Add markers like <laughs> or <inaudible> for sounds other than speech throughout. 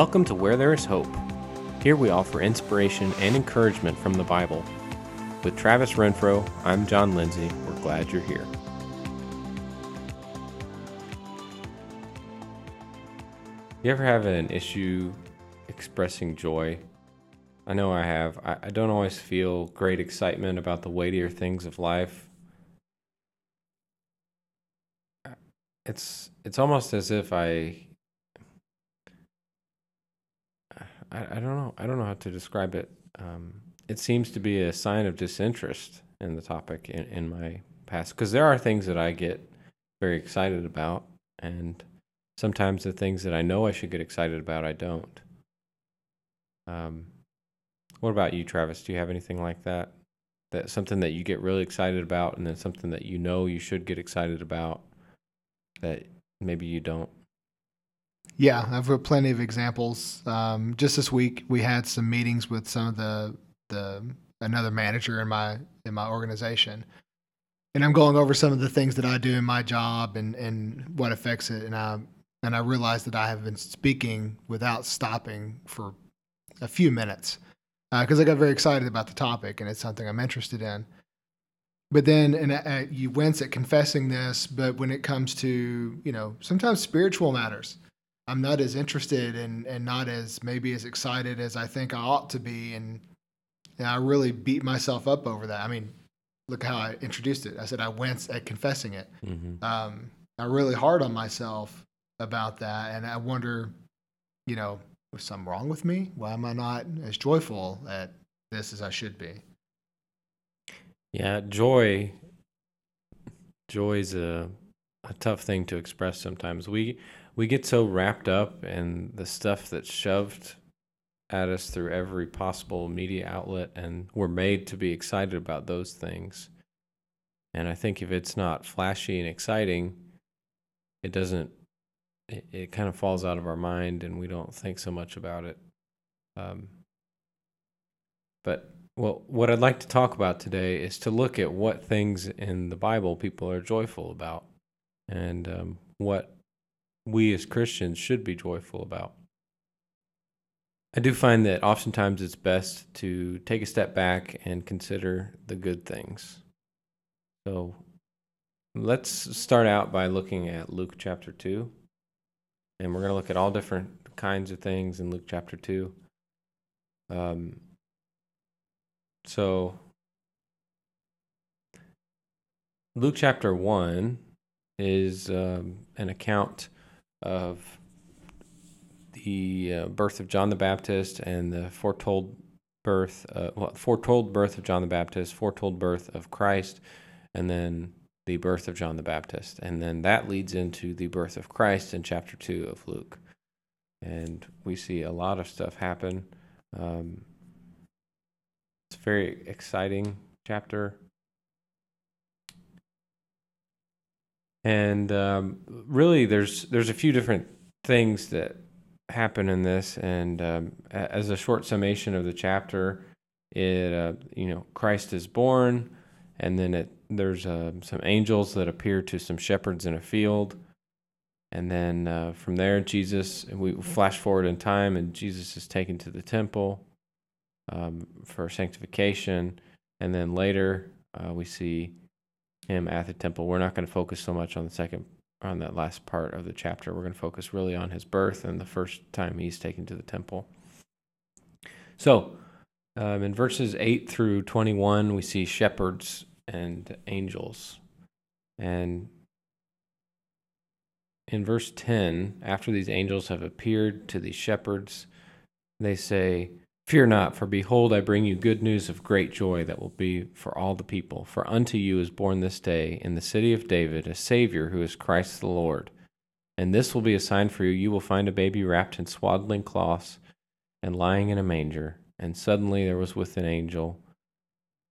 Welcome to Where There is Hope. Here we offer inspiration and encouragement from the Bible. With Travis Renfro, I'm John Lindsay. We're glad you're here. You ever have an issue expressing joy? I know I have. I, I don't always feel great excitement about the weightier things of life. It's it's almost as if I I, I don't know. I don't know how to describe it. Um, it seems to be a sign of disinterest in the topic in, in my past because there are things that I get very excited about, and sometimes the things that I know I should get excited about, I don't. Um, what about you, Travis? Do you have anything like that? That something that you get really excited about, and then something that you know you should get excited about that maybe you don't? Yeah, I've got plenty of examples. Um, just this week, we had some meetings with some of the the another manager in my in my organization, and I'm going over some of the things that I do in my job and and what affects it. And I and I realized that I have been speaking without stopping for a few minutes because uh, I got very excited about the topic and it's something I'm interested in. But then, and uh, you wince at confessing this, but when it comes to you know sometimes spiritual matters I'm not as interested and and not as maybe as excited as I think I ought to be, and, and I really beat myself up over that. I mean, look how I introduced it. I said I went at confessing it. Mm-hmm. Um, I'm really hard on myself about that, and I wonder, you know, was something wrong with me? Why am I not as joyful at this as I should be? Yeah, joy. Joy is a a tough thing to express sometimes. We we get so wrapped up in the stuff that's shoved at us through every possible media outlet and we're made to be excited about those things. And I think if it's not flashy and exciting, it doesn't it, it kind of falls out of our mind and we don't think so much about it. Um, but well, what I'd like to talk about today is to look at what things in the Bible people are joyful about and um, what we as Christians should be joyful about. I do find that oftentimes it's best to take a step back and consider the good things. So let's start out by looking at Luke chapter 2. And we're going to look at all different kinds of things in Luke chapter 2. Um, so, Luke chapter 1 is um, an account of the uh, birth of John the Baptist and the foretold birth, uh, well, foretold birth of John the Baptist, foretold birth of Christ, and then the birth of John the Baptist. And then that leads into the birth of Christ in chapter 2 of Luke. And we see a lot of stuff happen. Um, it's a very exciting chapter. And um, really there's there's a few different things that happen in this. And um, as a short summation of the chapter it uh, you know christ is born and then it there's uh, some angels that appear to some shepherds in a field. And then uh, from there jesus we flash forward in time and jesus is taken to the temple um, for sanctification. And then later uh, we see him at the temple. We're not going to focus so much on the second on that last part of the chapter. We're going to focus really on his birth and the first time he's taken to the temple. So, um, in verses 8 through 21, we see shepherds and angels. And in verse 10, after these angels have appeared to these shepherds, they say, Fear not, for behold, I bring you good news of great joy that will be for all the people. For unto you is born this day in the city of David a Savior who is Christ the Lord. And this will be a sign for you you will find a baby wrapped in swaddling cloths and lying in a manger. And suddenly there was with an angel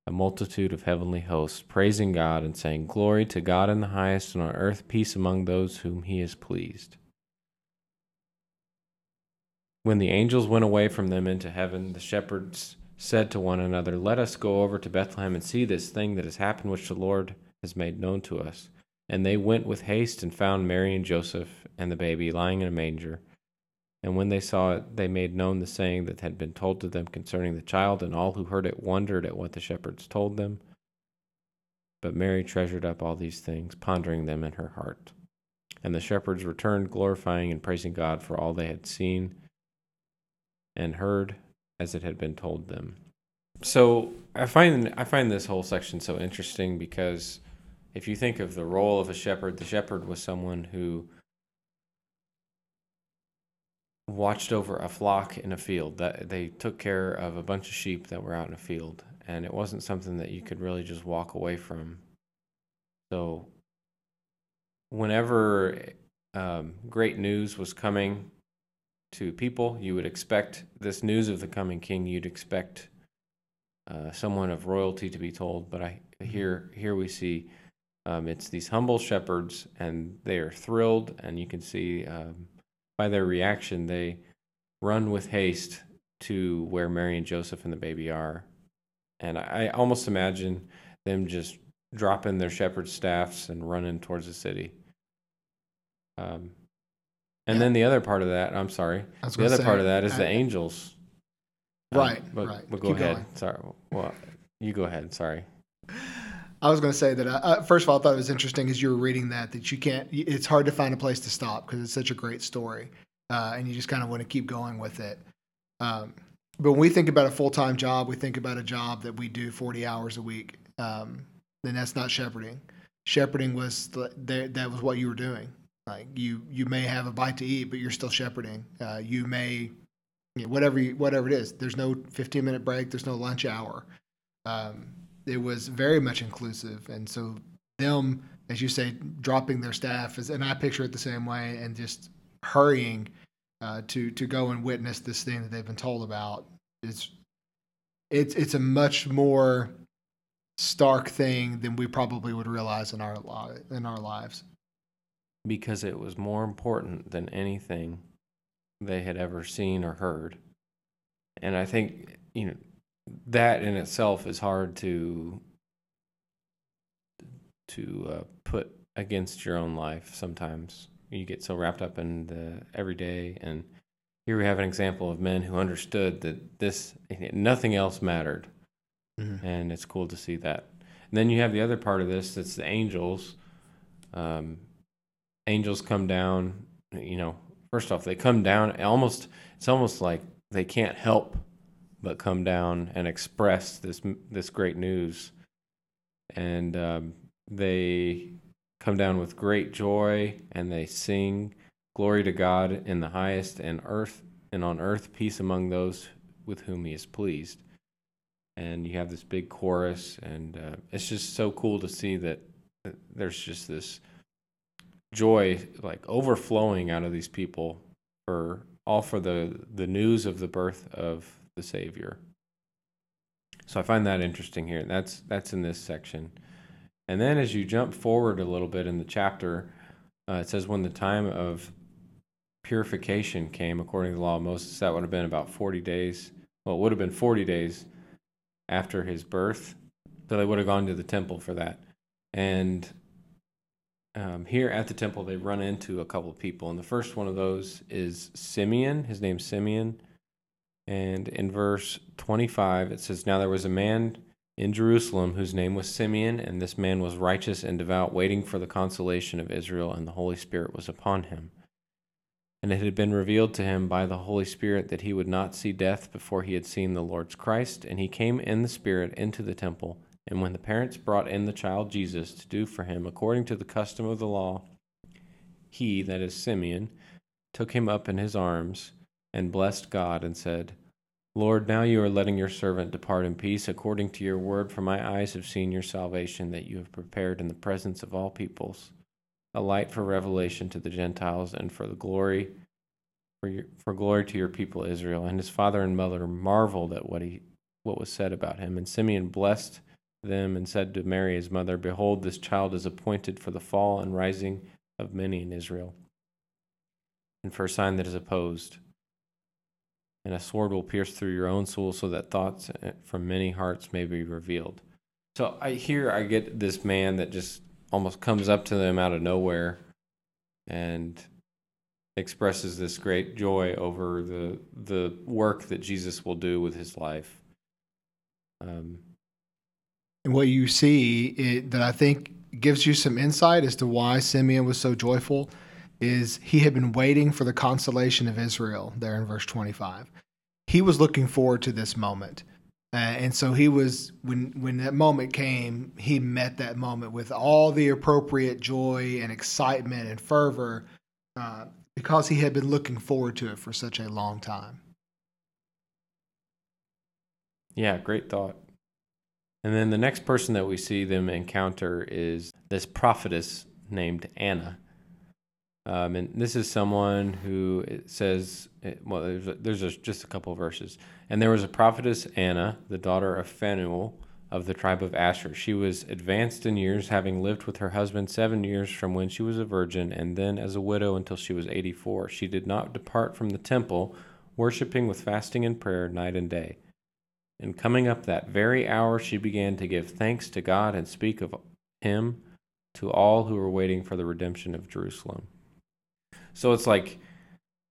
a multitude of heavenly hosts, praising God and saying, Glory to God in the highest, and on earth peace among those whom he is pleased. When the angels went away from them into heaven, the shepherds said to one another, Let us go over to Bethlehem and see this thing that has happened, which the Lord has made known to us. And they went with haste and found Mary and Joseph and the baby lying in a manger. And when they saw it, they made known the saying that had been told to them concerning the child, and all who heard it wondered at what the shepherds told them. But Mary treasured up all these things, pondering them in her heart. And the shepherds returned, glorifying and praising God for all they had seen and heard as it had been told them. So I find I find this whole section so interesting because if you think of the role of a shepherd, the shepherd was someone who watched over a flock in a field that they took care of a bunch of sheep that were out in a field and it wasn't something that you could really just walk away from so whenever um, great news was coming to people you would expect this news of the coming king you'd expect uh, someone of royalty to be told but i here here we see um, it's these humble shepherds and they are thrilled and you can see um, by their reaction, they run with haste to where Mary and Joseph and the baby are. And I, almost imagine them just dropping their shepherd staffs and running towards the city. Um, and yeah. then the other part of that, I'm sorry, the other say, part of that is I, the angels. Right, um, but, right. But go Keep ahead. Going. Sorry. Well, you go ahead. Sorry. I was going to say that. Uh, uh, first of all, I thought it was interesting as you were reading that that you can't. It's hard to find a place to stop because it's such a great story, uh, and you just kind of want to keep going with it. Um, but when we think about a full time job, we think about a job that we do forty hours a week. Um, then that's not shepherding. Shepherding was the, that was what you were doing. Like you, you may have a bite to eat, but you're still shepherding. Uh, you may, you know, whatever, you, whatever it is. There's no 15 minute break. There's no lunch hour. Um, it was very much inclusive, and so them, as you say, dropping their staff is, and I picture it the same way, and just hurrying uh, to to go and witness this thing that they've been told about. It's it's it's a much more stark thing than we probably would realize in our in our lives. Because it was more important than anything they had ever seen or heard. And I think, you know, that in itself is hard to to uh, put against your own life sometimes you get so wrapped up in the everyday and here we have an example of men who understood that this nothing else mattered mm-hmm. and it's cool to see that and then you have the other part of this that's the angels um, angels come down you know first off they come down almost it's almost like they can't help but come down and express this this great news. And um, they come down with great joy and they sing glory to God in the highest and earth and on earth peace among those with whom he is pleased. And you have this big chorus, and uh, it's just so cool to see that, that there's just this joy like overflowing out of these people for all for the the news of the birth of the Savior. So I find that interesting here. That's that's in this section. And then as you jump forward a little bit in the chapter, uh, it says when the time of purification came according to the law of Moses, that would have been about 40 days. Well, it would have been 40 days after his birth. So they would have gone to the temple for that. And um, here at the temple, they run into a couple of people. And the first one of those is Simeon. His name's Simeon. And in verse 25, it says, Now there was a man in Jerusalem whose name was Simeon, and this man was righteous and devout, waiting for the consolation of Israel, and the Holy Spirit was upon him. And it had been revealed to him by the Holy Spirit that he would not see death before he had seen the Lord's Christ. And he came in the Spirit into the temple. And when the parents brought in the child Jesus to do for him according to the custom of the law, he, that is Simeon, took him up in his arms and blessed God and said, Lord, now you are letting your servant depart in peace according to your word, for my eyes have seen your salvation that you have prepared in the presence of all peoples, a light for revelation to the Gentiles and for the glory for, your, for glory to your people Israel. And his father and mother marveled at what he what was said about him. And Simeon blessed them and said to Mary his mother, Behold, this child is appointed for the fall and rising of many in Israel, and for a sign that is opposed and a sword will pierce through your own soul so that thoughts eh, from many hearts may be revealed. So I here I get this man that just almost comes up to them out of nowhere and expresses this great joy over the the work that Jesus will do with his life. Um, what you see it, that I think gives you some insight as to why Simeon was so joyful is he had been waiting for the consolation of Israel there in verse 25. He was looking forward to this moment. Uh, and so he was when when that moment came, he met that moment with all the appropriate joy and excitement and fervor uh, because he had been looking forward to it for such a long time. Yeah, great thought. And then the next person that we see them encounter is this prophetess named Anna. Um, and this is someone who it says, well, there's, a, there's a, just a couple verses. And there was a prophetess Anna, the daughter of Phanuel of the tribe of Asher. She was advanced in years, having lived with her husband seven years from when she was a virgin, and then as a widow until she was 84. She did not depart from the temple, worshiping with fasting and prayer night and day. And coming up that very hour, she began to give thanks to God and speak of him to all who were waiting for the redemption of Jerusalem. So it's like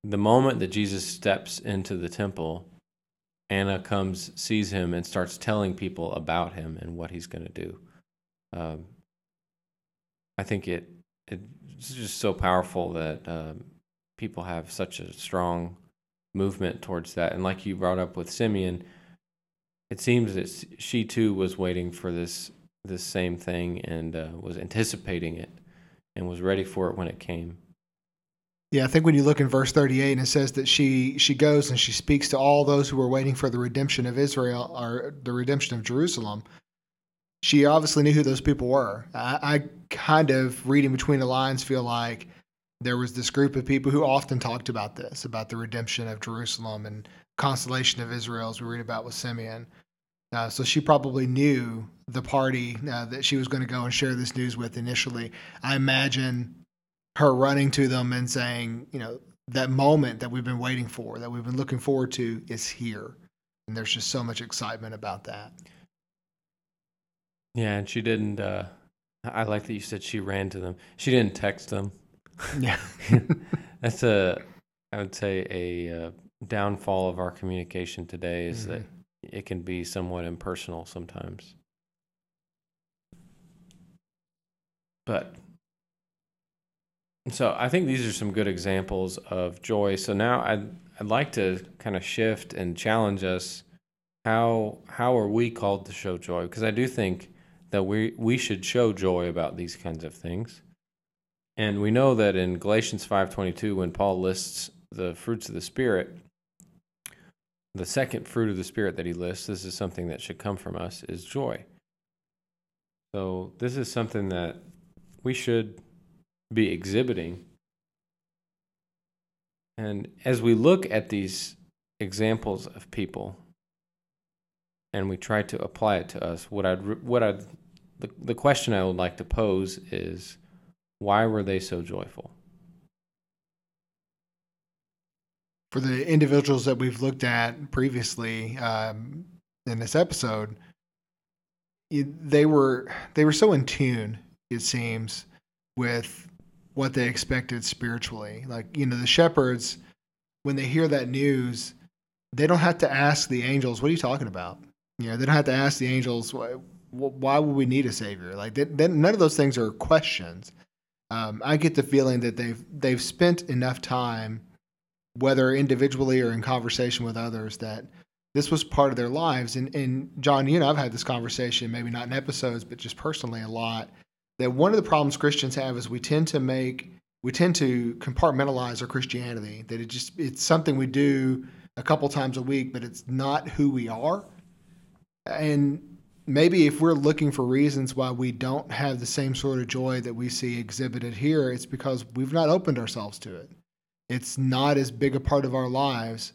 the moment that Jesus steps into the temple, Anna comes, sees him, and starts telling people about him and what he's going to do. Um, I think it it's just so powerful that um, people have such a strong movement towards that. And like you brought up with Simeon, it seems that she too was waiting for this this same thing and uh, was anticipating it and was ready for it when it came. Yeah, I think when you look in verse 38 and it says that she she goes and she speaks to all those who were waiting for the redemption of Israel or the redemption of Jerusalem. She obviously knew who those people were. I, I kind of reading between the lines feel like there was this group of people who often talked about this, about the redemption of Jerusalem and consolation of Israel, as we read about with Simeon. Uh, so she probably knew the party uh, that she was going to go and share this news with initially. I imagine her running to them and saying, you know, that moment that we've been waiting for, that we've been looking forward to, is here. And there's just so much excitement about that. Yeah, and she didn't. Uh, I like that you said she ran to them. She didn't text them. Yeah, <laughs> that's a. I would say a uh, downfall of our communication today is mm-hmm. that it can be somewhat impersonal sometimes. But so I think these are some good examples of joy. So now I'd I'd like to kind of shift and challenge us. How how are we called to show joy? Because I do think that we we should show joy about these kinds of things. And we know that in Galatians 5:22 when Paul lists the fruits of the spirit, the second fruit of the Spirit that he lists, this is something that should come from us, is joy. So this is something that we should be exhibiting. And as we look at these examples of people and we try to apply it to us, what I'd, what I'd, the, the question I would like to pose is why were they so joyful? For the individuals that we've looked at previously um, in this episode, they were they were so in tune. It seems with what they expected spiritually. Like you know, the shepherds when they hear that news, they don't have to ask the angels, "What are you talking about?" You know, they don't have to ask the angels, "Why, why would we need a savior?" Like they, they, none of those things are questions. Um, I get the feeling that they've they've spent enough time whether individually or in conversation with others, that this was part of their lives. And, and John, you know, I've had this conversation, maybe not in episodes, but just personally a lot. That one of the problems Christians have is we tend to make, we tend to compartmentalize our Christianity. That it just, it's something we do a couple times a week, but it's not who we are. And maybe if we're looking for reasons why we don't have the same sort of joy that we see exhibited here, it's because we've not opened ourselves to it it's not as big a part of our lives.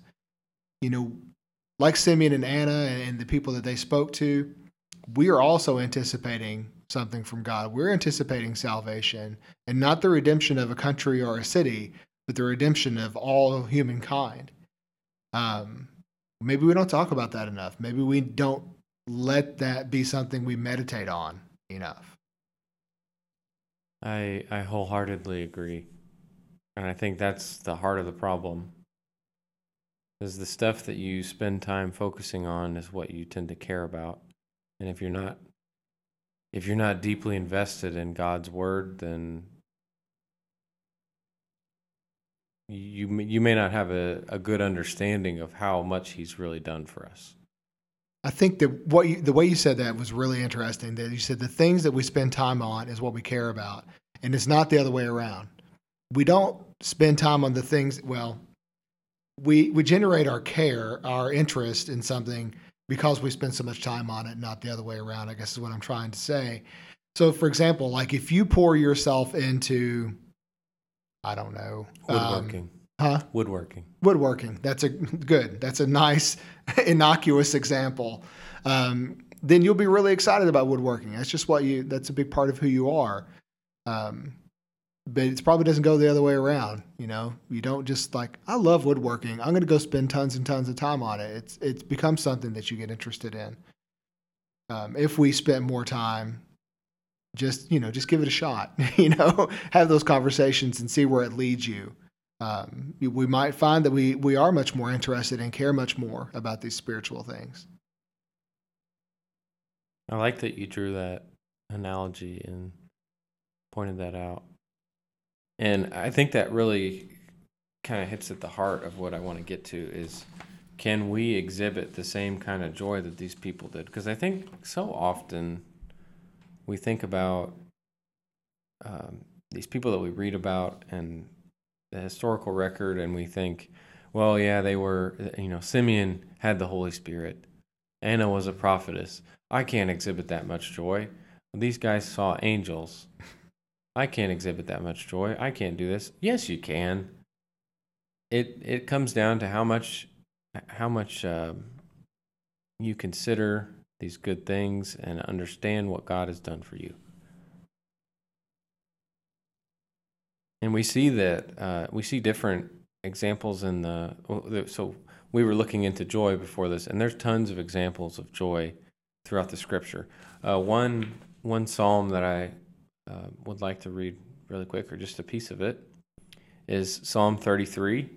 You know, like Simeon and Anna and, the people that they spoke to, we are also anticipating something from God. We're anticipating salvation and not the redemption of a country or a city, but the redemption of all humankind. Um, maybe we don't talk about that enough. Maybe we don't let that be something we meditate on enough. I I wholeheartedly agree. And I think that's the heart of the problem. Is the stuff that you spend time focusing on is what you tend to care about. And if you're not if you're not deeply invested in God's word, then you you may not have a, a good understanding of how much he's really done for us. I think that what you, the way you said that was really interesting. That you said the things that we spend time on is what we care about, and it's not the other way around. We don't spend time on the things. Well, we we generate our care, our interest in something because we spend so much time on it, not the other way around. I guess is what I'm trying to say. So, for example, like if you pour yourself into, I don't know, um, woodworking. Um, huh? Woodworking. Woodworking. That's a good. That's a nice, <laughs> innocuous example. Um, then you'll be really excited about woodworking. That's just what you. That's a big part of who you are. Um, but it probably doesn't go the other way around. You know, you don't just like I love woodworking. I'm going to go spend tons and tons of time on it. It's it's become something that you get interested in. Um, if we spend more time, just you know, just give it a shot. <laughs> you know, have those conversations and see where it leads you. Um, we might find that we we are much more interested and care much more about these spiritual things. I like that you drew that analogy and pointed that out. And I think that really kind of hits at the heart of what I want to get to is can we exhibit the same kind of joy that these people did? Because I think so often we think about um, these people that we read about and the historical record, and we think, well, yeah, they were, you know, Simeon had the Holy Spirit, Anna was a prophetess. I can't exhibit that much joy. These guys saw angels. I can't exhibit that much joy. I can't do this. Yes, you can. It it comes down to how much how much uh, you consider these good things and understand what God has done for you. And we see that uh, we see different examples in the so we were looking into joy before this, and there's tons of examples of joy throughout the Scripture. Uh, one one psalm that I uh, would like to read really quick, or just a piece of it, is Psalm 33.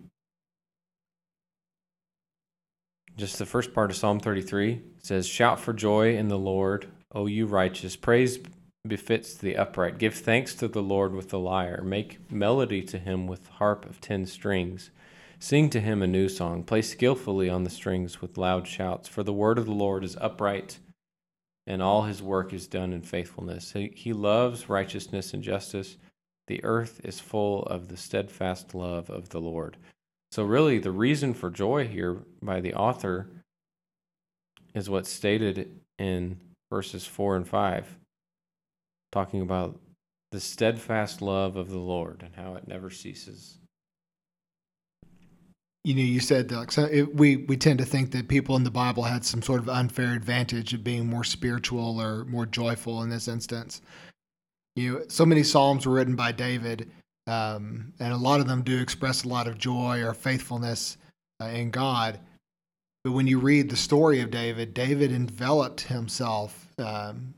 Just the first part of Psalm 33 says, Shout for joy in the Lord, O you righteous. Praise befits the upright. Give thanks to the Lord with the lyre. Make melody to him with harp of ten strings. Sing to him a new song. Play skillfully on the strings with loud shouts. For the word of the Lord is upright and all his work is done in faithfulness. He, he loves righteousness and justice. The earth is full of the steadfast love of the Lord. So, really, the reason for joy here by the author is what's stated in verses 4 and 5, talking about the steadfast love of the Lord and how it never ceases you know, you said like so it, we we tend to think that people in the Bible had some sort of unfair advantage of being more spiritual or more joyful in this instance. You know, so many psalms were written by David, um, and a lot of them do express a lot of joy or faithfulness uh, in God. But when you read the story of David, David enveloped himself um,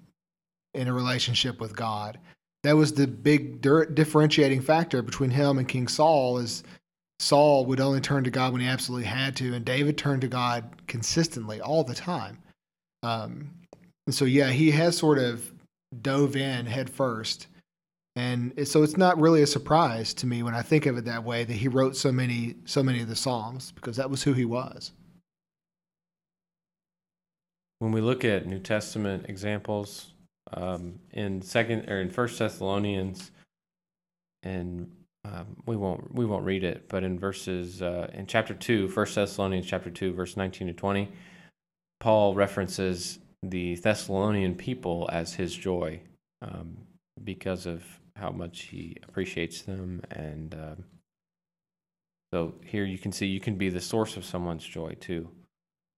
in a relationship with God. That was the big differentiating factor between him and King Saul. Is Saul would only turn to God when he absolutely had to, and David turned to God consistently all the time. Um, and so, yeah, he has sort of dove in head first. And so it's not really a surprise to me when I think of it that way that he wrote so many so many of the Psalms because that was who he was. When we look at New Testament examples um, in second or in First Thessalonians and um, we won't we won't read it, but in verses uh, in chapter two, First Thessalonians chapter two, verse nineteen to twenty, Paul references the Thessalonian people as his joy um, because of how much he appreciates them, and uh, so here you can see you can be the source of someone's joy too,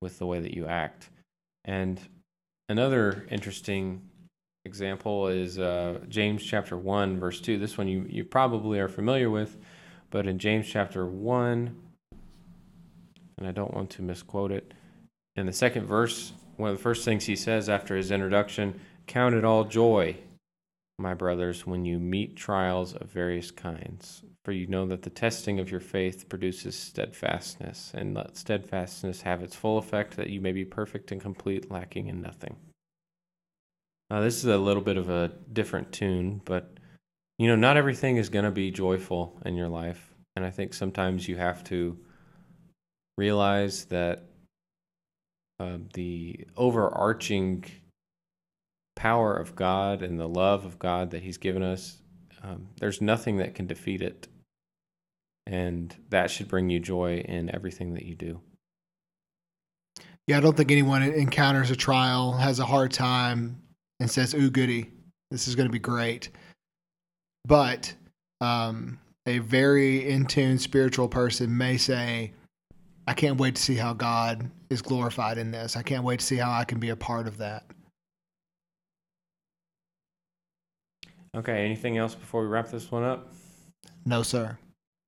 with the way that you act. And another interesting example is uh, James chapter 1, verse 2. This one you, you probably are familiar with, but in James chapter 1, and I don't want to misquote it, in the second verse, one of the first things he says after his introduction, count it all joy my brothers, when you meet trials of various kinds. For you know that the testing of your faith produces steadfastness, and let steadfastness have its full effect, that you may be perfect and complete, lacking in nothing. Now, this is a little bit of a different tune, but you know, not everything is going to be joyful in your life. And I think sometimes you have to realize that uh, the overarching power of God and the love of God that He's given us, um, there's nothing that can defeat it. And that should bring you joy in everything that you do. Yeah, I don't think anyone encounters a trial, has a hard time, and says, Ooh, goody, this is going to be great. But um, a very in tune spiritual person may say, I can't wait to see how God is glorified in this. I can't wait to see how I can be a part of that. Okay, anything else before we wrap this one up? No, sir.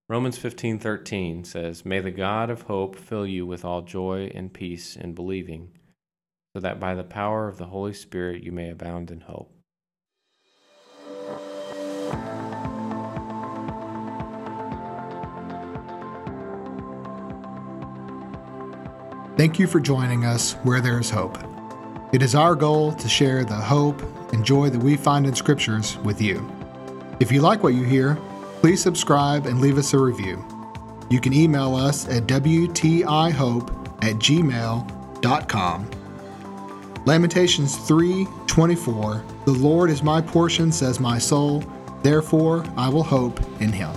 Romans 15:13 says, "May the God of hope fill you with all joy and peace in believing, so that by the power of the Holy Spirit you may abound in hope." Thank you for joining us where there is hope. It is our goal to share the hope and joy that we find in scriptures with you. If you like what you hear, please subscribe and leave us a review. You can email us at wtihope at gmail.com. Lamentations 3:24 The Lord is my portion says my soul therefore I will hope in him.